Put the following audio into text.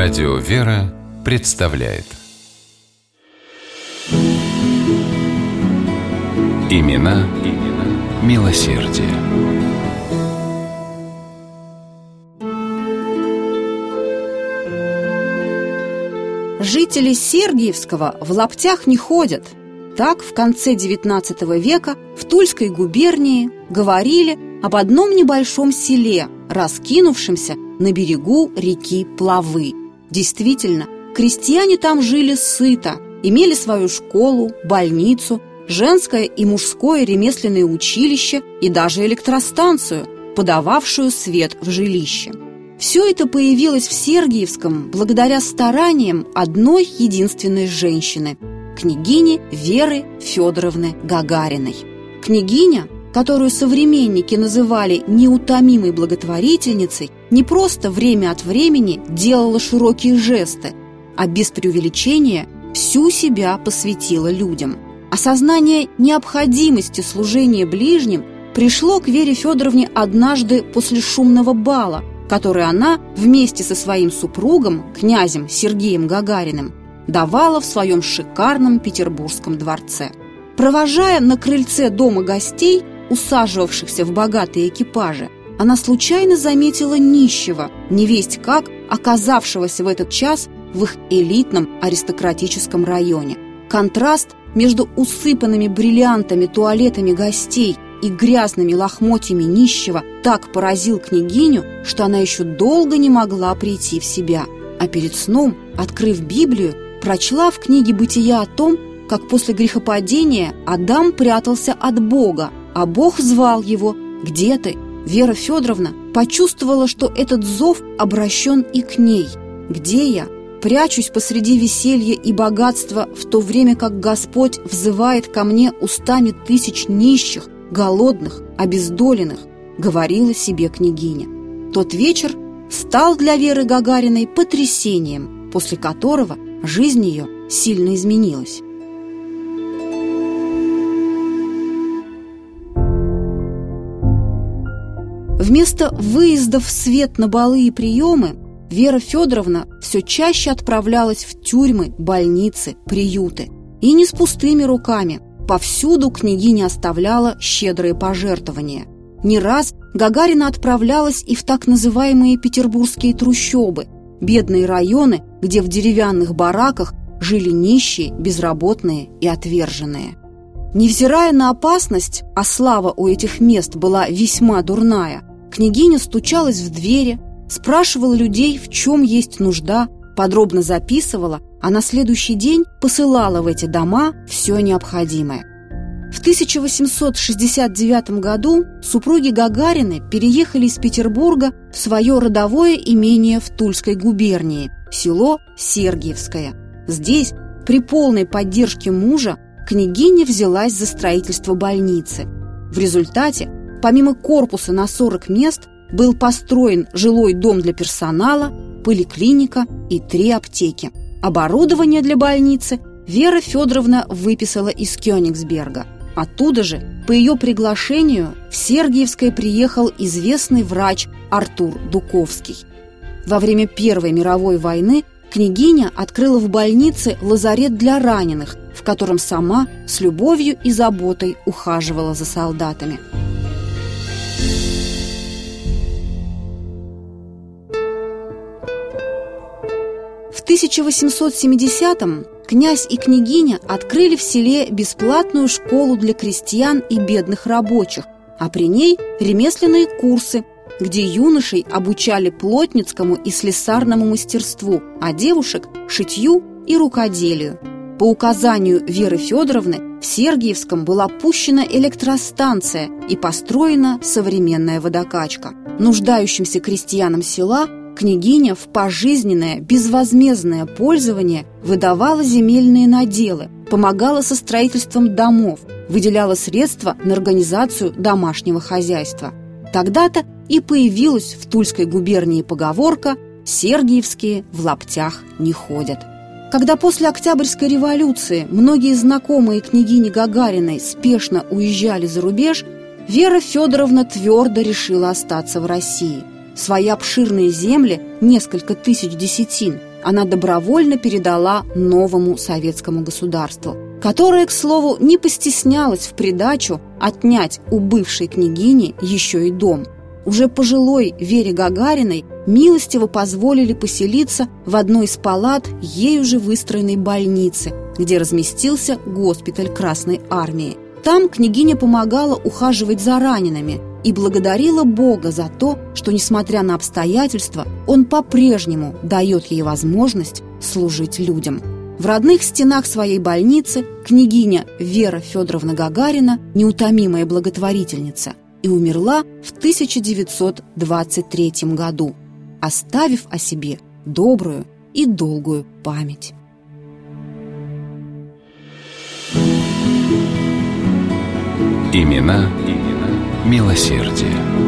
Радио «Вера» представляет Имена, имена милосердие. Жители Сергиевского в лаптях не ходят. Так в конце XIX века в Тульской губернии говорили об одном небольшом селе, раскинувшемся на берегу реки Плавы. Действительно, крестьяне там жили сыто, имели свою школу, больницу, женское и мужское ремесленное училище и даже электростанцию, подававшую свет в жилище. Все это появилось в Сергиевском благодаря стараниям одной единственной женщины – княгини Веры Федоровны Гагариной. Княгиня которую современники называли неутомимой благотворительницей, не просто время от времени делала широкие жесты, а без преувеличения всю себя посвятила людям. Осознание необходимости служения ближним пришло к Вере Федоровне однажды после шумного бала, который она вместе со своим супругом, князем Сергеем Гагариным, давала в своем шикарном петербургском дворце. Провожая на крыльце дома гостей, усаживавшихся в богатые экипажи, она случайно заметила нищего, невесть как, оказавшегося в этот час в их элитном аристократическом районе. Контраст между усыпанными бриллиантами туалетами гостей и грязными лохмотьями нищего так поразил княгиню, что она еще долго не могла прийти в себя. А перед сном, открыв Библию, прочла в книге «Бытия» о том, как после грехопадения Адам прятался от Бога, а Бог звал его «Где ты?». Вера Федоровна почувствовала, что этот зов обращен и к ней. «Где я?» Прячусь посреди веселья и богатства, в то время как Господь взывает ко мне устами тысяч нищих, голодных, обездоленных, говорила себе княгиня. Тот вечер стал для Веры Гагариной потрясением, после которого жизнь ее сильно изменилась. Вместо выездов в свет на балы и приемы Вера Федоровна все чаще отправлялась в тюрьмы, больницы, приюты. И не с пустыми руками. Повсюду княгиня оставляла щедрые пожертвования. Не раз Гагарина отправлялась и в так называемые петербургские трущобы, бедные районы, где в деревянных бараках жили нищие, безработные и отверженные. Невзирая на опасность, а слава у этих мест была весьма дурная, Княгиня стучалась в двери, спрашивала людей, в чем есть нужда, подробно записывала, а на следующий день посылала в эти дома все необходимое. В 1869 году супруги Гагарины переехали из Петербурга в свое родовое имение в Тульской губернии, село Сергиевское. Здесь, при полной поддержке мужа, княгиня взялась за строительство больницы. В результате Помимо корпуса на 40 мест был построен жилой дом для персонала, поликлиника и три аптеки. Оборудование для больницы Вера Федоровна выписала из Кёнигсберга. Оттуда же, по ее приглашению, в Сергиевское приехал известный врач Артур Дуковский. Во время Первой мировой войны княгиня открыла в больнице лазарет для раненых, в котором сама с любовью и заботой ухаживала за солдатами. В 1870-м князь и княгиня открыли в селе бесплатную школу для крестьян и бедных рабочих, а при ней ремесленные курсы, где юношей обучали плотницкому и слесарному мастерству, а девушек – шитью и рукоделию. По указанию Веры Федоровны в Сергиевском была пущена электростанция и построена современная водокачка. Нуждающимся крестьянам села княгиня в пожизненное, безвозмездное пользование выдавала земельные наделы, помогала со строительством домов, выделяла средства на организацию домашнего хозяйства. Тогда-то и появилась в Тульской губернии поговорка «Сергиевские в лаптях не ходят». Когда после Октябрьской революции многие знакомые княгини Гагариной спешно уезжали за рубеж, Вера Федоровна твердо решила остаться в России – Свои обширные земли, несколько тысяч десятин, она добровольно передала новому советскому государству, которое, к слову, не постеснялось в придачу отнять у бывшей княгини еще и дом. Уже пожилой Вере Гагариной милостиво позволили поселиться в одной из палат ей уже выстроенной больницы, где разместился госпиталь Красной Армии. Там княгиня помогала ухаживать за ранеными и благодарила Бога за то, что, несмотря на обстоятельства, Он по-прежнему дает ей возможность служить людям. В родных стенах своей больницы княгиня Вера Федоровна Гагарина, неутомимая благотворительница, и умерла в 1923 году, оставив о себе добрую и долгую память. Имена, имена милосердие.